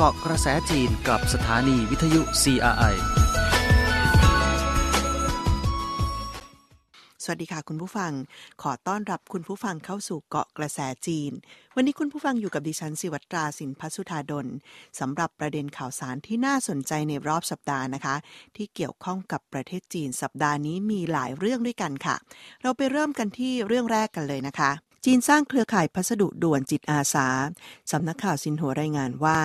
เกาะกระแสจีนกับสถานีวิทยุ CRI สวัสดีค่ะคุณผู้ฟัง ขอต้อนรับคุณผู้ฟังเข้าสู่เกาะกระแสจีน วันนี้คุณผู้ฟังอยู่กับดิฉันสิวัตราสินพัสุธาดลสำหรับประเด็นข่าวสารที่น่าสนใจในรอบสัปดาห์นะคะ ที่เกี่ยวข้องกับประเทศจีนสัปดาห์นี้มีหลายเรื่องด้วยกันค่ะ เราไปเริ่มกันที่เรื่องแรกกันเลยนะคะจีนสร้างเครือข่ายพัสดุด่วนจิตอาสา สำนักข่าวซินหัวรายงานว่า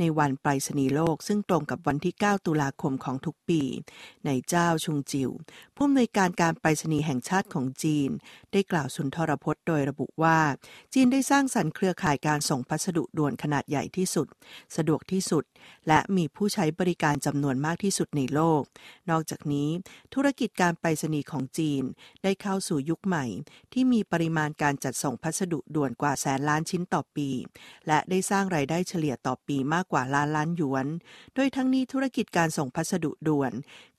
ในวันไปรษณีย์โลก ซึ่งตรงกับวันที่ 9 ตุลาคมของทุกปี ในเจ้าชุงจิว ผู้อำนวยการการไปรษณีย์แห่งชาติของจีน ได้กล่าวสุนทรพจน์โดยระบุว่า จีนได้สร้างสรรค์เครือข่ายการส่งพัสดุด่วนขนาดใหญ่ที่สุด สะดวกที่สุด และมีผู้ใช้บริการจำนวนมากที่สุดในโลก นอกจากนี้ ธุรกิจการไปรษณีย์ของจีนได้เข้าสู่ยุคใหม่ ที่มีปริมาณการจัดส่งพัสดุด่วนกว่าแสนล้านชิ้นต่อปี และได้สร้างรายได้เฉลี่ยต่อปีมากกว่าล้านล้านหยวน โดยทั้งนี้ธุรกิจการส่งพัสดุด่วน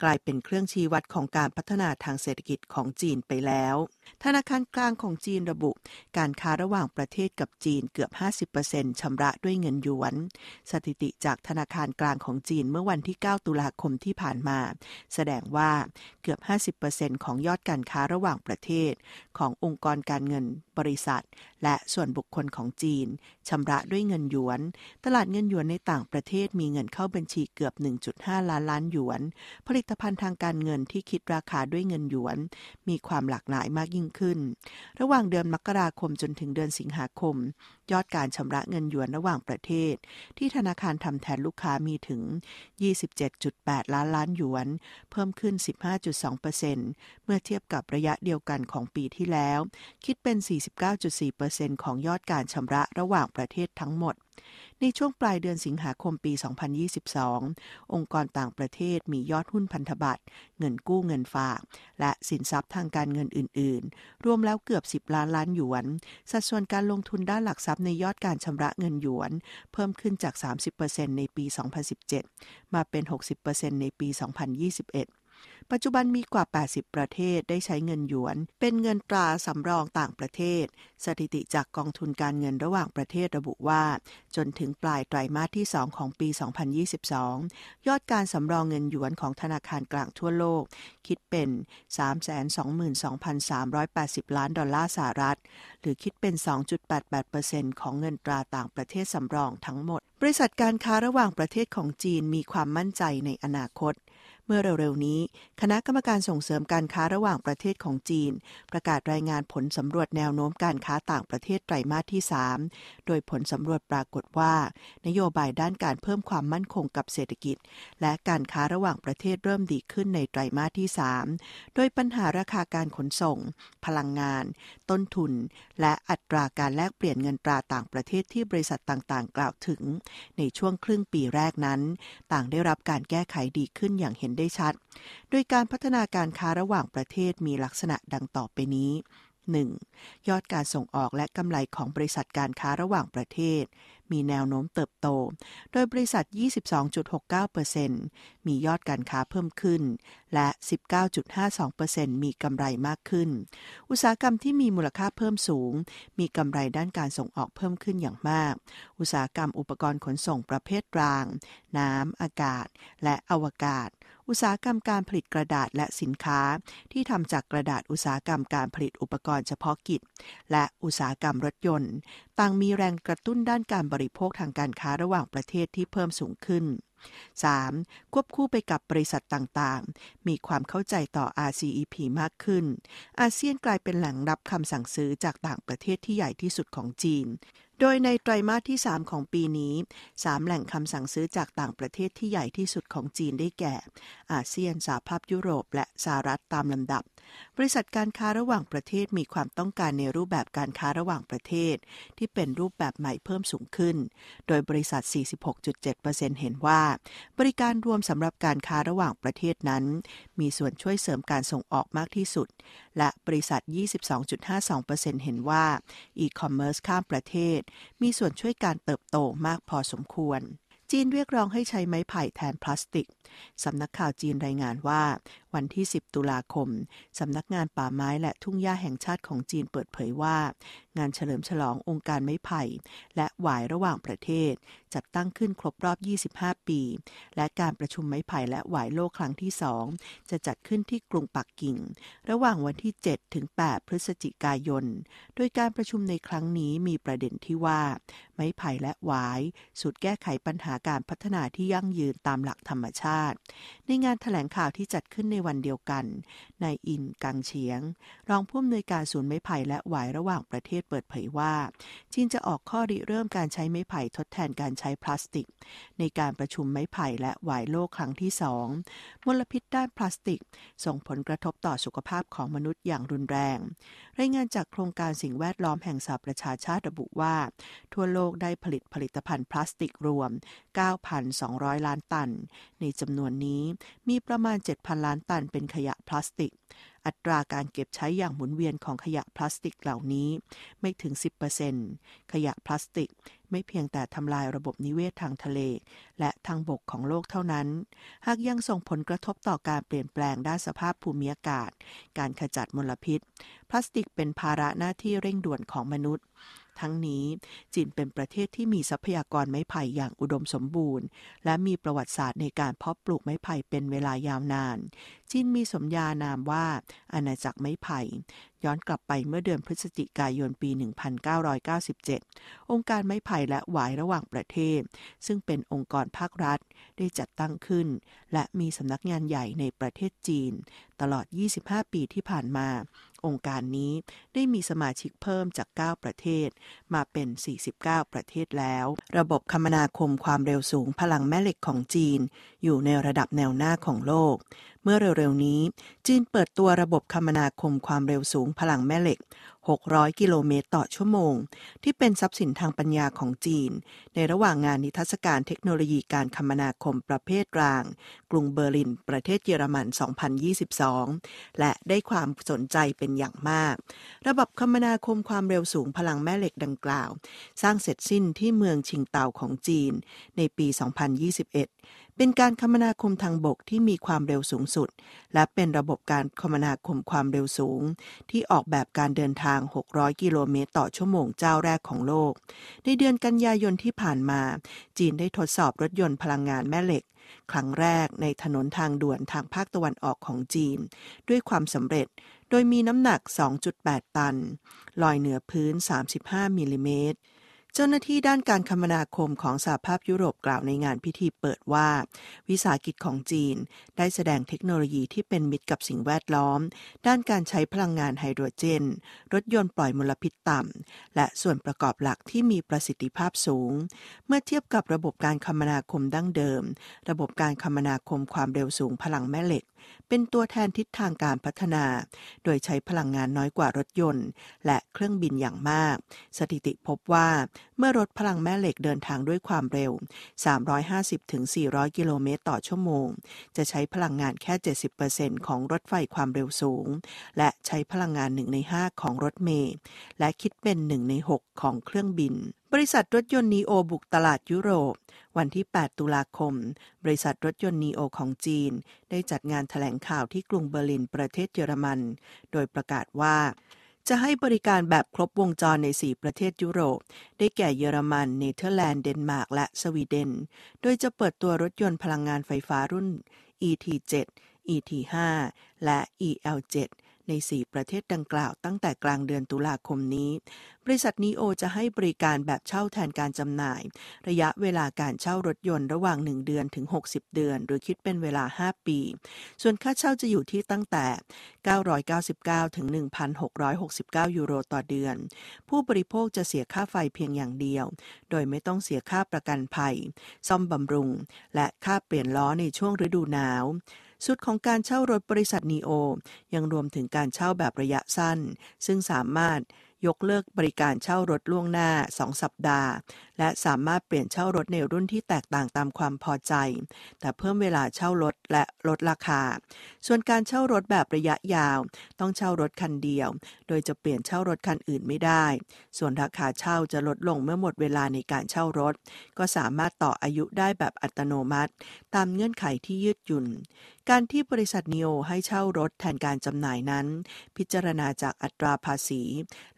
กลายเป็นเครื่องชี้วัดของการพัฒนาทางเศรษฐกิจของจีนไปแล้ว ธนาคารกลางของจีนระบุ การค้าระหว่างประเทศกับจีนเกือบ 50%ชำระด้วยเงินหยวน สถิติจากธนาคารกลางของจีนเมื่อวันที่ 9 ตุลาคมที่ผ่านมา แสดงว่าเกือบ 50%ของยอดการค้าระหว่างประเทศ ขององค์กรการเงินบริษัท และส่วนบุคคลของจีนชำระด้วยเงินหยวน ตลาดเงินหยวนในต่างประเทศมีเงินเข้าบัญชีเกือบ 1.5 ล้านล้านหยวน ผลิตภัณฑ์ทางการเงินที่คิดราคาด้วยเงินหยวน มีความหลากหลายมากยิ่งขึ้น ระหว่างเดือนมกราคมจนถึงเดือนสิงหาคม ยอดการชำระเงินหยวนระหว่างประเทศ ที่ธนาคารทำแทนลูกค้ามีถึง 27.8 ล้านล้านหยวน เพิ่มขึ้น 15.2%เมื่อเทียบกับระยะเดียวกันของปีที่แล้ว คิดเป็น 49.4%ของยอดการชำระระหว่างประเทศทั้งหมด ในช่วงปลายเดือนสิงหาคมปี 2022 องค์กรต่างประเทศมียอดหุ้นพันธบัตร เงินกู้เงินฝาก และสินทรัพย์ทางการเงินอื่น ๆ รวมแล้วเกือบ 10 ล้านล้านหยวน สัดส่วนการลงทุนด้านหลักทรัพย์ในยอดการชำระเงินหยวน เพิ่มขึ้นจาก 30%ในปี 2017 มาเป็น 60%ในปี 2021 ปัจจุบันมีกว่า 80 ประเทศได้ใช้เงินหยวน เป็นเงินตราสำรองต่างประเทศ สถิติจากกองทุนการเงินระหว่างประเทศระบุว่า จนถึงปลายไตรมาสที่ 2 ของปี 2022 ยอดการสำรองเงินหยวนของธนาคารกลางทั่วโลก คิดเป็น 322,380 ล้านดอลลาร์สหรัฐ หรือคิดเป็น 2.88%ของเงินตราต่างประเทศสำรองทั้งหมด บริษัทการค้าระหว่างประเทศของจีนมีความมั่นใจในอนาคต มื่อเร็วๆนี้ คณะกรรมการส่งเสริมการค้าระหว่างประเทศของจีน ประกาศรายงานผลสำรวจแนวโน้มการค้าต่างประเทศไตรมาสที่ 3 โดยผลสำรวจปรากฏว่า นโยบายด้านการเพิ่มความมั่นคงกับเศรษฐกิจ และการค้าระหว่างประเทศเริ่มดีขึ้นในไตรมาสที่ 3 โดยปัญหาราคาการขนส่ง พลังงาน ต้นทุน และอัตราการแลกเปลี่ยนเงินตราต่างประเทศที่บริษัทต่างๆ กล่าวถึง ในช่วงครึ่งปีแรกนั้น ต่างได้รับการแก้ไขดีขึ้นอย่างเห็นได้ชัด โดยการพัฒนาการค้าระหว่างประเทศมีลักษณะดังต่อไปนี้ 1. ยอดการส่งออกและกำไรของบริษัทการค้าระหว่างประเทศ มีแนวโน้มเติบโต โดยบริษัท 22.69%มียอดการค้าเพิ่มขึ้น และ 19.52%มีกำไรมากขึ้น อุตสาหกรรมที่มีมูลค่าเพิ่มสูง มีกำไรด้านการส่งออกเพิ่มขึ้นอย่างมาก อุตสาหกรรมอุปกรณ์ขนส่งประเภทราง น้ำ อากาศ และอวกาศ อุตสาหกรรมการผลิตกระดาษและสินค้า ที่ทำจากกระดาษอุตสาหกรรมการผลิตอุปกรณ์เฉพาะกิจ และอุตสาหกรรมรถยนต์ ต่างมีแรงกระตุ้นด้านการบริโภคทางการค้าระหว่างประเทศที่เพิ่มสูงขึ้น 3. ควบคู่ไปกับบริษัทต่างๆ มีความเข้าใจต่อ RCEP มากขึ้น อาเซียนกลายเป็นแหล่งรับคำสั่งซื้อจากต่างประเทศที่ใหญ่ที่สุดของจีน โดยในไตรมาสที่ 3 ของปีนี้ 3 แหล่งคำสั่งซื้อจากต่างประเทศที่ใหญ่ที่สุดของจีนได้แก่ อาเซียนสหภาพยุโรปและสหรัฐตามลำดับบ ริษัทการค้าระหว่างประเทศมีความต้องการในรูปแบบการค้าระหว่างประเทศ ที่เป็นรูปแบบใหม่เพิ่มสูงขึ้น โดยบริษัท 46.7%เห็นว่า บริการรวมสำหรับการค้าระหว่างประเทศนั้น มีส่วนช่วยเสริมการส่งออกมากที่สุด และบริษัท 22.52%เห็นว่าอีคอมเมิร์ซข้ามประเทศ มีส่วนช่วยการเติบโตมากพอสมควร จีนเรียกร้องให้ใช้ไม้ไผ่แทนพลาสติก สำนักข่าวจีนรายงานว่า วันที่ 10 ตุลาคม สำนักงานป่าไม้และทุ่งหญ้าแห่งชาติของจีนเปิดเผยว่างานเฉลิมฉลององค์การไม้ไผ่ และหวายระหว่างประเทศ จัดตั้งขึ้นครบรอบ 25 ปี และการประชุมไม้ไผ่และหวายโลกครั้งที่ 2 จะจัดขึ้นที่กรุงปักกิ่ง ระหว่างวันที่ 7 ถึง 8 พฤศจิกายน โดยการประชุมในครั้งนี้มีประเด็นที่ว่า ไม้ไผ่และหวายสูตรแก้ไขปัญหาการพัฒนาที่ยั่งยืนตามหลักธรรมชาติ ในงานถแถลงข่าวที่จัดขึ้นในวันเดียวกันนายอินกังเฉียง รองผู้อำนวยการศูนย์ไม้ไผ่และหวายระหว่างประเทศเปิดเผยว่าจีนจะออกข้อริเริ่มการใช้ไม้ไผ่ทดแทนการใช้พลาสติก ในการประชุมไม้ไผ่และวายโลกครั้งที่สองมลพิษด้านพลาสติก ส่งผลกระทบต่อสุขภาพของมนุษย์อย่างรุนแรง รายงานจากโครงการสิ่งแวดล้อมแห่งสหประชาชาติระบุว่า ทั่วโลกได้ผลิตผลิตภัณฑ์พลาสติกรวม 9,200 ล้านตัน ในจำนวนนี้มีประมาณ 7,000 ล้านตันเป็นขยะพลาสติก อัตราการเก็บใช้อย่างหมุนเวียนของขยะพลาสติกเหล่านี้ไม่ถึง 10%ขยะพลาสติกไม่เพียงแต่ทำลายระบบนิเวศทางทะเล และทางบกของโลกเท่านั้น หากยังส่งผลกระทบต่อการเปลี่ยนแปลงด้านสภาพภูมิอากาศ การขจัดมลพิษ พลาสติกเป็นภาระหน้าที่เร่งด่วนของมนุษย์ ทั้งนี้จีนเป็นประเทศที่มีทรัพยากรไม้ไผ่อย่างอุดมสมบูรณ์ และมีประวัติศาสตร์ในการเพาะปลูกไม้ไผ่เป็นเวลายาวนาน จีนมีสมญานามว่า อาณาจักรไม้ไผ่ ย้อนกลับไปเมื่อเดือนพฤศจิกายนปี 1997 องค์การไม้ไผ่และหวายระหว่างประเทศ ซึ่งเป็นองค์กรภาครัฐได้จัดตั้งขึ้น และมีสำนักงานใหญ่ในประเทศจีน ตลอด 25 ปีที่ผ่านมา องค์การนี้ได้มีสมาชิกเพิ่มจาก 9 ประเทศ มาเป็น 49 ประเทศแล้ว ระบบคมนาคมความเร็วสูงพลังแม่เหล็กของจีน อยู่ในระดับแนวหน้าของโลก เมื่อเร็วๆนี้ จีนเปิดตัวระบบคมนาคมความเร็วสูงพลังแม่เหล็ก 600 กิโลเมตรต่อชั่วโมง ที่เป็นทรัพย์สินทางปัญญาของจีน ในระหว่างงานนิทรรศการเทคโนโลยีการคมนาคมประเภทราง กรุงเบอร์ลิน ประเทศเยอรมัน 2022 และได้ความสนใจเป็นอย่างมาก ระบบคมนาคมความเร็วสูงพลังแม่เหล็กดังกล่าว สร้างเสร็จสิ้นที่เมืองชิงเตาของจีน ในปี 2021 เป็นการคมนาคมทางบกที่มีความเร็วสูงสุด และเป็นระบบการคมนาคมความเร็วสูง ที่ออกแบบการเดินทาง 600 กิโลเมตร ต่อชั่วโมงเจ้าแรกของโลก ในเดือนกันยายนที่ผ่านมา จีนได้ทดสอบรถยนต์พลังงานแม่เหล็ก ครั้งแรกในถนนทางด่วนทางภาคตะวันออกของจีน ด้วยความสำเร็จโดยมีน้ำหนัก 2.8 ตัน ลอยเหนือพื้น 35 มิลิเมตร เจ้าหน้าที่ด้านการคมนาคมของสหภาพยุโรปกล่าวในงานพิธีเปิดว่า วิสาหกิจของจีน ได้แสดงเทคโนโลยีที่เป็นมิตรกับสิ่งแวดล้อม ด้านการใช้พลังงานไฮโดรเจน รถยนต์ปล่อยมลพิษต่ำ และส่วนประกอบหลักที่มีประสิทธิภาพสูง เมื่อเทียบกับระบบการคมนาคมดั้งเดิม ระบบการคมนาคมความเร็วสูงพลังแม่เหล็กเป็นตัวแทนทิศทางการพัฒนา โดยใช้พลังงานน้อยกว่ารถยนต์ และเครื่องบินอย่างมาก สถิติพบว่าเมื่อรถพลังแม่เหล็กเดินทางด้วยความเร็ว 350-400 กิโลเมตรต่อชั่วโมง จะใช้พลังงานแค่ 70%ของรถไฟความเร็วสูง และใช้พลังงาน 1 ใน 5 ของรถเมล์และคิดเป็น 1 ใน 6 ของเครื่องบิน บริษัทรถยนต์นีโอบุกตลาดยุโรป วันที่ 8 ตุลาคม บริษัทรถยนต์นีโอของจีน ได้จัดงานแถลงข่าวที่กรุงเบอร์ลินประเทศเยอรมัน โดยประกาศว่า จะให้บริการแบบครบวงจรใน 4 ประเทศยุโรป ได้แก่เยอรมัน เนเธอร์แลนด์ เดนมาร์ก และสวีเดน โดยจะเปิดตัวรถยนต์พลังงานไฟฟ้ารุ่น ET7 ET5 และ EL7 ใน 4 ประเทศดังกล่าวตั้งแต่กลางเดือนตุลาคมนี้ บริษัทนีโอจะให้บริการแบบเช่าแทนการจำหน่าย ระยะเวลาการเช่ารถยนต์ระหว่าง 1 เดือนถึง 60 เดือน หรือคิดเป็นเวลา 5 ปี ส่วนค่าเช่าจะอยู่ที่ตั้งแต่ 999 ถึง 1,669 ยูโรต่อเดือน ผู้บริโภคจะเสียค่าไฟเพียงอย่างเดียว โดยไม่ต้องเสียค่าประกันภัย ซ่อมบำรุง และค่าเปลี่ยนล้อในช่วงฤดูหนาว สุดของการเช่ารถบริษัทนีโอ ยังรวมถึงการเช่าแบบระยะสั้น ซึ่งสามารถยกเลิกบริการเช่ารถล่วงหน้า 2 สัปดาห์ และสามารถเปลี่ยนเช่ารถในรุ่นที่แตกต่างตามความพอใจ แต่เพิ่มเวลาเช่ารถและลดราคา ส่วนการเช่ารถแบบระยะยาว ต้องเช่ารถคันเดียว โดยจะเปลี่ยนเช่ารถคันอื่นไม่ได้ ส่วนราคาเช่าจะลดลงเมื่อหมดเวลาในการเช่ารถ ก็สามารถต่ออายุได้แบบอัตโนมัติ ตามเงื่อนไขที่ยืดหยุ่น การที่บริษัทนิโอให้เช่ารถแทนการจำหน่ายนั้น พิจารณาจากอัตราภาษี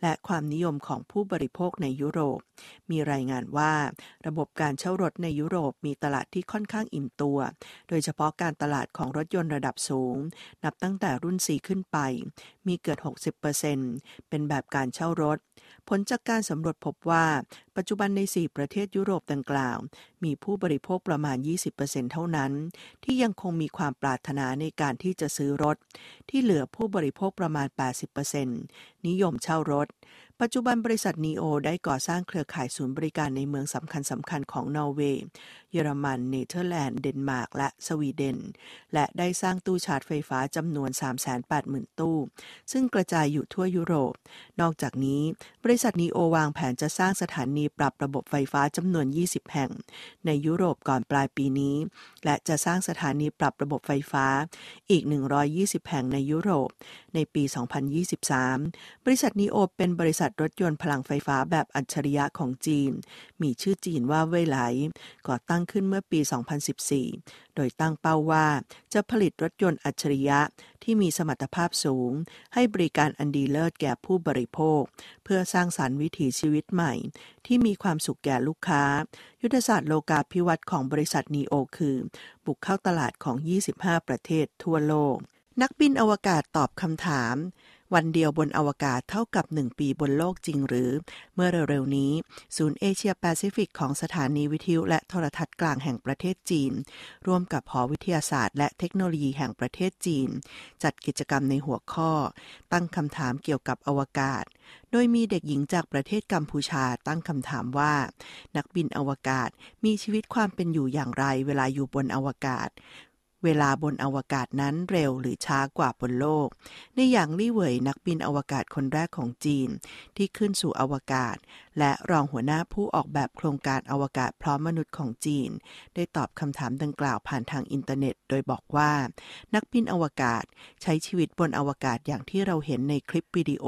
และความนิยมของผู้บริโภคในยุโรป มีรายงานว่า ระบบการเช่ารถในยุโรปมีตลาดที่ค่อนข้างอิ่มตัว โดยเฉพาะการตลาดของรถยนต์ระดับสูง นับตั้งแต่รุ่น 4 ขึ้นไป มีเกือบ60%เป็นแบบการเช่ารถ ผลจากการสำรวจพบว่า ปัจจุบันใน 4 ประเทศยุโรปดังกล่าว มีผู้บริโภคประมาณ 20%เท่านั้น ที่ยังคงมีความปรารถนาในการที่จะซื้อรถ ที่เหลือผู้บริโภคประมาณ 80%นิยมเช่ารถ ปัจจุบันบริษัทนีโอได้ก่อสร้างเครือข่ายศูนย์บริการในเมืองสำคัญสำคัญของนอร์เวย์ เยอรมัน เนเธอร์แลนด์ เดนมาร์ก และสวีเดน และได้สร้างตู้ชาร์จไฟฟ้าจำนวน 380,000 ตู้ ซึ่งกระจายอยู่ทั่วยุโรป นอกจากนี้ บริษัทนีโอวางแผนจะสร้างสถานีปรับระบบไฟฟ้าจำนวน 20 แห่ง ในยุโรปก่อนปลายปีนี้ และจะสร้างสถานีปรับระบบไฟฟ้าอีก 120 แห่งในยุโรป ในปี 2023 บริษัทนีโอเป็นบริษัทรถยนต์พลังไฟฟ้าแบบอัจฉริยะของจีน มีชื่อจีนว่าเว่ยไหลก่อตั้งขึ้นเมื่อปี 2014 โดยตั้งเป้าว่าจะผลิตรถยนต์อัจฉริยะที่มีสมรรถภาพสูง ให้บริการอันดีเลิศแก่ผู้บริโภค เพื่อสร้างสรรค์วิถีชีวิตใหม่ ที่มีความสุขแก่ลูกค้า ยุทธศาสตร์โลกาภิวัตน์ของบริษัทนีโอคือ บุกเข้าตลาดของ 25 ประเทศทั่วโลก นักบินอวกาศตอบคำถามวันเดียวบนอวกาศเท่ากับ 1 ปีบนโลกจริงหรือ เมื่อเร็วๆนี้ ศูนย์เอเชียแปซิฟิกของสถานีวิทยุและโทรทัศน์กลางแห่งประเทศจีน ร่วมกับหอวิทยาศาสตร์และเทคโนโลยีแห่งประเทศจีน จัดกิจกรรมในหัวข้อ ตั้งคำถามเกี่ยวกับอวกาศ โดยมีเด็กหญิงจากประเทศกัมพูชาตั้งคำถามว่า นักบินอวกาศมีชีวิตความเป็นอยู่อย่างไรเวลาอยู่บนอวกาศ เวลาบนอวกาศนั้นเร็วหรือช้ากว่าบนโลก ในอย่างลี่เหวยนักบินอวกาศคนแรกของจีน ที่ขึ้นสู่อวกาศ และรองหัวหน้าผู้ออกแบบโครงการอวกาศพร้อมมนุษย์ของจีน ได้ตอบคำถามดังกล่าวผ่านทางอินเทอร์เน็ต โดยบอกว่า นักบินอวกาศใช้ชีวิตบนอวกาศอย่างที่เราเห็นในคลิปวิดีโอ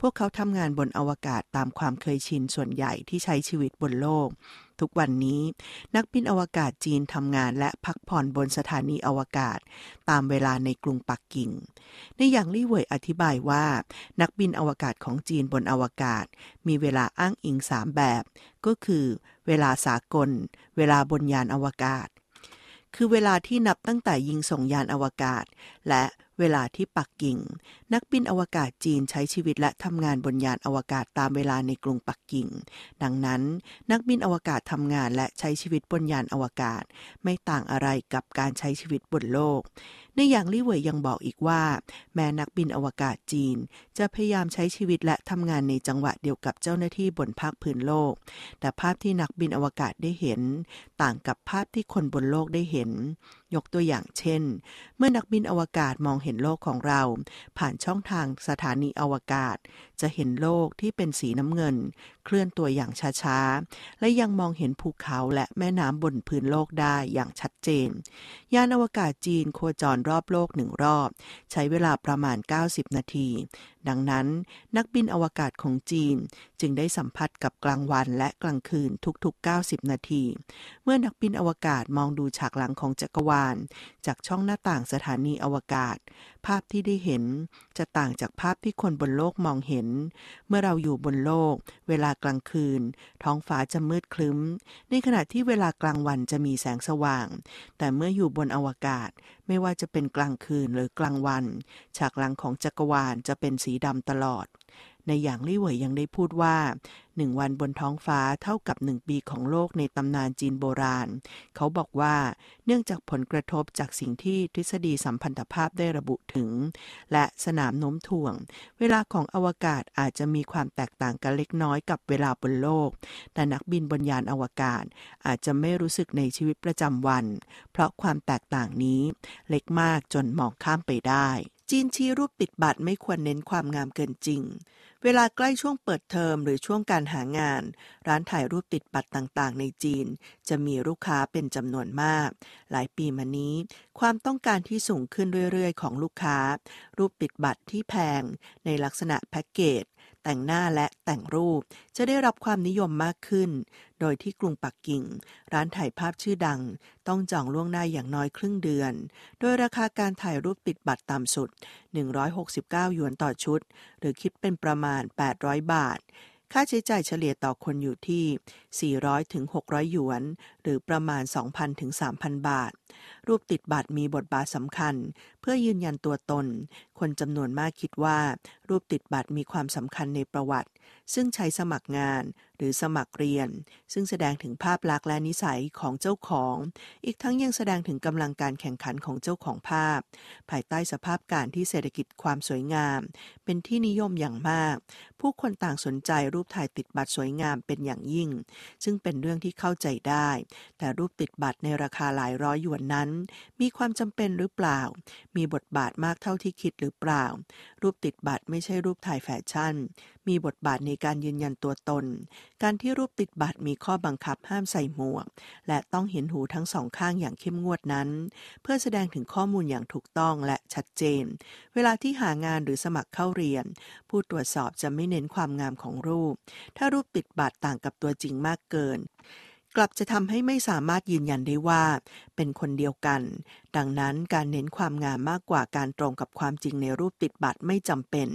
พวกเขาทำงานบนอวกาศตามความเคยชินส่วนใหญ่ที่ใช้ชีวิตบนโลก ทุกวันนี้ นักบินอวกาศจีนทำงานและพักผ่อนบนสถานีอวกาศ ตามเวลาในกรุงปักกิ่ง ในอย่างลี่เหวยอธิบายว่า นักบินอวกาศของจีนบนอวกาศ มีเวลาอ้างอิงสามแบบ ก็คือ เวลาสากล เวลาบนยานอวกาศ คือเวลาที่นับตั้งแต่ยิงส่งยานอวกาศ และเวลาที่ปักกิ่งนักบินอวกาศจีนใช้ชีวิตและทำงานบนยานอวกาศตามเวลาในกรุงปักกิ่ง ดังนั้น นักบินอวกาศทำงานและใช้ชีวิตบนยานอวกาศ ไม่ต่างอะไรกับการใช้ชีวิตบนโลก ในอย่างลี่เหวยยังบอกอีกว่า แม้นักบินอวกาศจีน จะพยายามใช้ชีวิตและทำงานในจังหวะเดียวกับเจ้าหน้าที่บนภาคพื้นโลก แต่ภาพที่นักบินอวกาศได้เห็น ต่างกับภาพที่คนบนโลกได้เห็น ยกตัวอย่างเช่น เมื่อนักบินอวกาศมองเห็นโลกของเรา ผ่านช่องทางสถานีอวกาศ จะเห็นโลกที่เป็นสีน้ำเงิน เคลื่อนตัวอย่างช้าๆ และยังมองเห็นภูเขาและแม่น้ำบนพื้นโลกได้อย่างชัดเจน ยานอวกาศจีนโคจรรอบโลกหนึ่งรอบ ใช้เวลาประมาณ 90 นาที ดังนั้น นักบินอวกาศของจีนจึงได้สัมผัสกับกลางวันและกลางคืนทุกๆ 90 นาที เมื่อนักบินอวกาศมองดูฉากหลังของจักรวาล จากช่องหน้าต่างสถานีอวกาศ ภาพที่ได้เห็น จะต่างจากภาพที่คนบนโลกมองเห็น เมื่อเราอยู่บนโลก เวลากลางคืน ท้องฟ้าจะมืดคลึ้ม ในขณะที่เวลากลางวันจะมีแสงสว่าง แต่เมื่ออยู่บนอวกาศ ไม่ว่าจะเป็นกลางคืนหรือกลางวัน ฉากหลังของจักรวาลจะเป็นสีดำตลอด ในอย่างลี่เหวยยังได้พูดว่าหนึ่งวันบนท้องฟ้าเท่ากับหนึ่งปีของโลกในตำนานจีนโบราณ เขาบอกว่าเนื่องจากผลกระทบจากสิ่งที่ทฤษฎีสัมพันธภาพได้ระบุถึง และสนามโน้มถ่วง เวลาของอวกาศอาจจะมีความแตกต่างกันเล็กน้อยกับเวลาบนโลก แต่นักบินบนยานอวกาศอาจจะไม่รู้สึกในชีวิตประจำวัน เพราะความแตกต่างนี้เล็กมากจนมองข้ามไปได้จีนชี้รูปติดบัตรไม่ควรเน้นความงามเกินจริง เวลาใกล้ช่วงเปิดเทอมหรือช่วงการหางาน ร้านถ่ายรูปติดบัตรต่างๆ ในจีน จะมีลูกค้าเป็นจำนวนมาก หลายปีมานี้ ความต้องการที่สูงขึ้นเรื่อยๆ ของลูกค้า รูปติดบัตรที่แพง ในลักษณะแพ็กเกจ แต่งหน้าและแต่งรูปจะได้รับความนิยมมากขึ้น โดยที่กรุงปักกิ่ง ร้านถ่ายภาพชื่อดัง ต้องจองล่วงหน้าอย่างน้อยครึ่งเดือน โดยราคาการถ่ายรูปติดบัตรต่ำสุด 169 หยวนต่อชุด หรือคิดเป็นประมาณ 800 บาท ค่าใช้จ่ายเฉลี่ยต่อคนอยู่ที่400ถึง600หยวน หรือประมาณ 2,000ถึง3,000 บาท รูปติดบัตรมีบทบาทสำคัญ เพื่อยืนยันตัวตน คนจำนวนมากคิดว่า รูปติดบัตรมีความสำคัญในประวัติ ซึ่งใช้สมัครงานหรือสมัครเรียน ซึ่งแสดงถึงภาพลักษณ์และนิสัยของเจ้าของ อีกทั้งยังแสดงถึงกำลังการแข่งขันของเจ้าของภาพ ภายใต้สภาพการที่เศรษฐกิจความสวยงาม เป็นที่นิยมอย่างมาก ผู้คนต่างสนใจรูปถ่ายติดบัตรสวยงามเป็นอย่างยิ่งซึ่งเป็นเรื่องที่เข้าใจได้ แต่รูปติดบัตรในราคาหลายร้อยหยวนนั้น มีความจำเป็นหรือเปล่า มีบทบาทมากเท่าที่คิดหรือเปล่า รูปติดบัตรไม่ใช่รูปถ่ายแฟชั่น มีบทบาทในการยืนยันตัวตน การที่รูปติดบัตรมีข้อบังคับห้ามใส่หมวก และต้องเห็นหูทั้งสองข้างอย่างเข้มงวดนั้น เพื่อแสดงถึงข้อมูลอย่างถูกต้องและชัดเจน เวลาที่หางานหรือสมัครเข้าเรียน ผู้ตรวจสอบจะไม่เน้นความงามของรูป ถ้ารูปติดบัตรต่างกับตัวจริงมากเกิน กลับจะทำให้ไม่สามารถยืนยันได้ว่า เป็นคนเดียวกัน ดังนั้นการเน้นความงามมากกว่าการตรงกับความจริงในรูปติดบัตรไม่จำเป็น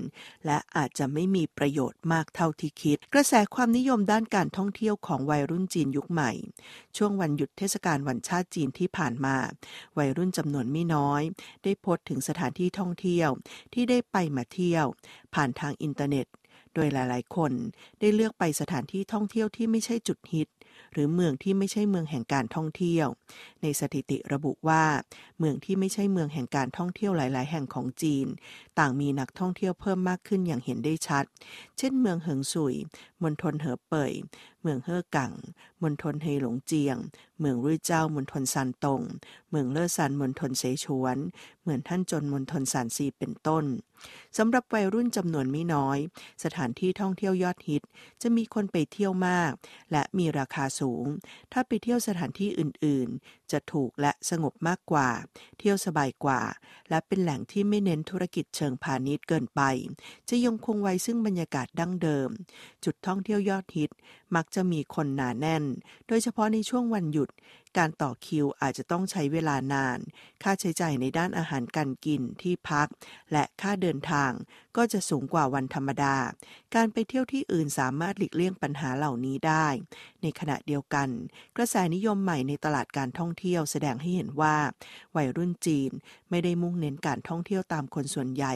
และอาจจะไม่มีประโยชน์มากเท่าที่คิด กระแสความนิยมด้านการท่องเที่ยวของวัยรุ่นจีนยุคใหม่ ช่วงวันหยุดเทศกาลวันชาติจีนที่ผ่านมา วัยรุ่นจำนวนไม่น้อย ได้โพสต์ถึงสถานที่ท่องเที่ยวที่ได้ไปมาเที่ยว ผ่านทางอินเทอร์เน็ตโดยหลาย ๆ คนได้เลือกไปสถานที่ท่องเที่ยวที่ไม่ใช่จุดฮิต หรือเมืองที่ไม่ใช่เมืองแห่งการท่องเที่ยว ในสถิติระบุว่า เมืองที่ไม่ใช่เมืองแห่งการท่องเที่ยวหลาย ๆ แห่งของจีน ต่างมีนักท่องเที่ยวเพิ่มมากขึ้นอย่างเห็นได้ชัด เช่น เมืองเหิงสุยมณฑลเหอเป่ย เมืองเฮ่อกังมณฑลเฮหลงเจียง เมืองรุ่ยเจ้ามณฑลซานตง เมืองเล่อซันมณฑลเสฉวน เหมือนท่านจนมณฑลซานซีเป็นต้นสำหรับวัยรุ่นจำนวนไม่น้อย สถานที่ท่องเที่ยวยอดฮิต จะมีคนไปเที่ยวมาก และมีราคาสูง ถ้าไปเที่ยวสถานที่อื่นๆ จะถูกและสงบมากกว่า เที่ยวสบายกว่า และเป็นแหล่งที่ไม่เน้นธุรกิจเชิงพาณิชย์เกินไป จะยังคงไว้ซึ่งบรรยากาศดั้งเดิม จุดท่องเที่ยวยอดฮิต มักจะมีคนหนาแน่น โดยเฉพาะในช่วงวันหยุด การต่อคิวอาจจะต้องใช้เวลานาน ค่าใช้จ่ายในด้านอาหารการกินที่พัก และค่าเดินทางก็จะสูงกว่าวันธรรมดา การไปเที่ยวที่อื่นสามารถหลีกเลี่ยงปัญหาเหล่านี้ได้ ในขณะเดียวกัน กระแสนิยมใหม่ในตลาดการท่องเที่ยวแสดงให้เห็นว่า วัยรุ่นจีนไม่ได้มุ่งเน้นการท่องเที่ยวตามคนส่วนใหญ่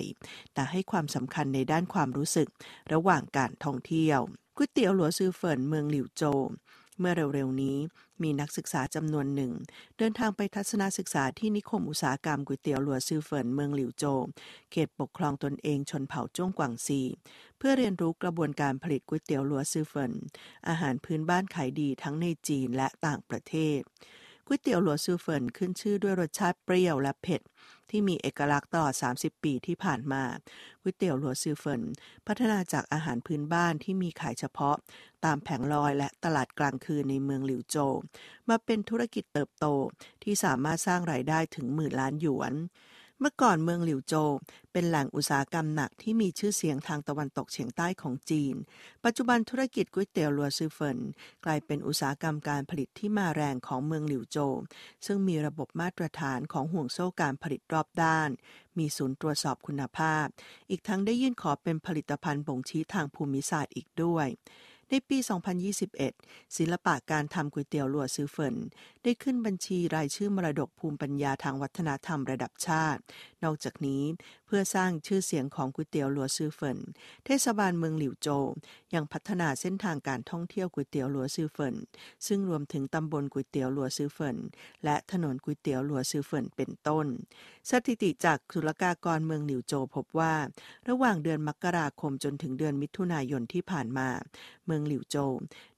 แต่ให้ความสำคัญในด้านความรู้สึก ระหว่างการท่องเที่ยวก๋วยเตี๋ยวหลัวซือเฟินเมืองหลิวโจว เมื่อเร็วๆนี้มีนักศึกษาจำนวนหนึ่ง เดินทางไปทัศนศึกษาที่นิคมอุตสาหกรรมก๋วยเตี๋ยวหลัวซือเฟินเมืองหลิวโจวเขตปกครองตนเองชนเผ่าจ้วงกวางซี เพื่อเรียนรู้กระบวนการผลิตก๋วยเตี๋ยวหลัวซือเฟินอาหารพื้นบ้านขายดีทั้งในจีนและต่างประเทศ ก๋วยเตี๋ยวหลัวซือเฟินขึ้นชื่อด้วยรสชาติเปรี้ยวและเผ็ด ที่มีเอกลักษณ์ตลอด 30 ปีที่ผ่านมาก๋วยเตี๋ยวหลัวซือเฟินพัฒนาจากอาหารพื้นบ้านที่มีขายเฉพาะ ตามแผงลอยและตลาดกลางคืนในเมืองหลิวโจ มาเป็นธุรกิจเติบโตที่สามารถสร้างรายได้ถึงหมื่นล้านหยวน เมื่อก่อนเมืองหลิวโจวเป็นแหล่งอุตสาหกรรมหนักที่มีชื่อเสียงทางตะวันตกเฉียงใต้ของจีน ปัจจุบันธุรกิจก๋วยเตี๋ยวลัวซือเฟินกลายเป็นอุตสาหกรรมการผลิตที่มาแรงของเมืองหลิวโจวซึ่งมีระบบมาตรฐานของห่วงโซ่การผลิตรอบด้าน มีศูนย์ตรวจสอบคุณภาพ อีกทั้งได้ยื่นขอเป็นผลิตภัณฑ์บ่งชี้ทางภูมิศาสตร์อีกด้วย ในปี 2021 ศิลปะการทำก๋วยเตี๋ยวหลัวซื้อเฟินได้ขึ้นบัญชีรายชื่อมรดกภูมิปัญญาทางวัฒนธรรมระดับชาติ นอกจากนี้เพื่อสร้างชื่อเสียงของก๋วยเตี๋ยวหลัวซือเฟินเทศบาลเมืองหลิวโจวยังพัฒนาเส้นทางการท่องเที่ยวก๋วยเตี๋ยวหลัวซือเฟินซึ่งรวมถึงตำบลก๋วยเตี๋ยวหลัวซือเฟินและถนนก๋วยเตี๋ยวหลัวซือเฟินเป็นต้น สถิติจากศุลกากรเมืองหลิวโจวพบว่า ระหว่างเดือนมกราคมจนถึงเดือนมิถุนายนที่ผ่านมา เมืองหลิวโจว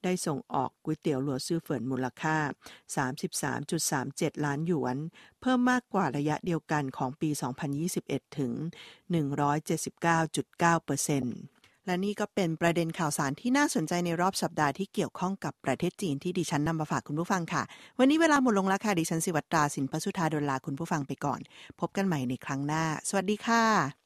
ได้ส่งออกก๋วยเตี๋ยวหลัวซือเฟินมูลค่า 33.37 ล้านหยวน เพิ่มมากกว่าระยะเดียวกันของปี 2021 ถึง 179.9%และนี่ก็เป็นประเด็นข่าวสารที่น่าสนใจในรอบสัปดาห์ที่เกี่ยวข้องกับประเทศจีนที่ดิฉันนำมาฝากคุณผู้ฟังค่ะ วันนี้เวลาหมดลงแล้วค่ะดิฉันสิวัตราสินปสุธาดลลาคุณผู้ฟังไปก่อน พบกันใหม่ในครั้งหน้า สวัสดีค่ะ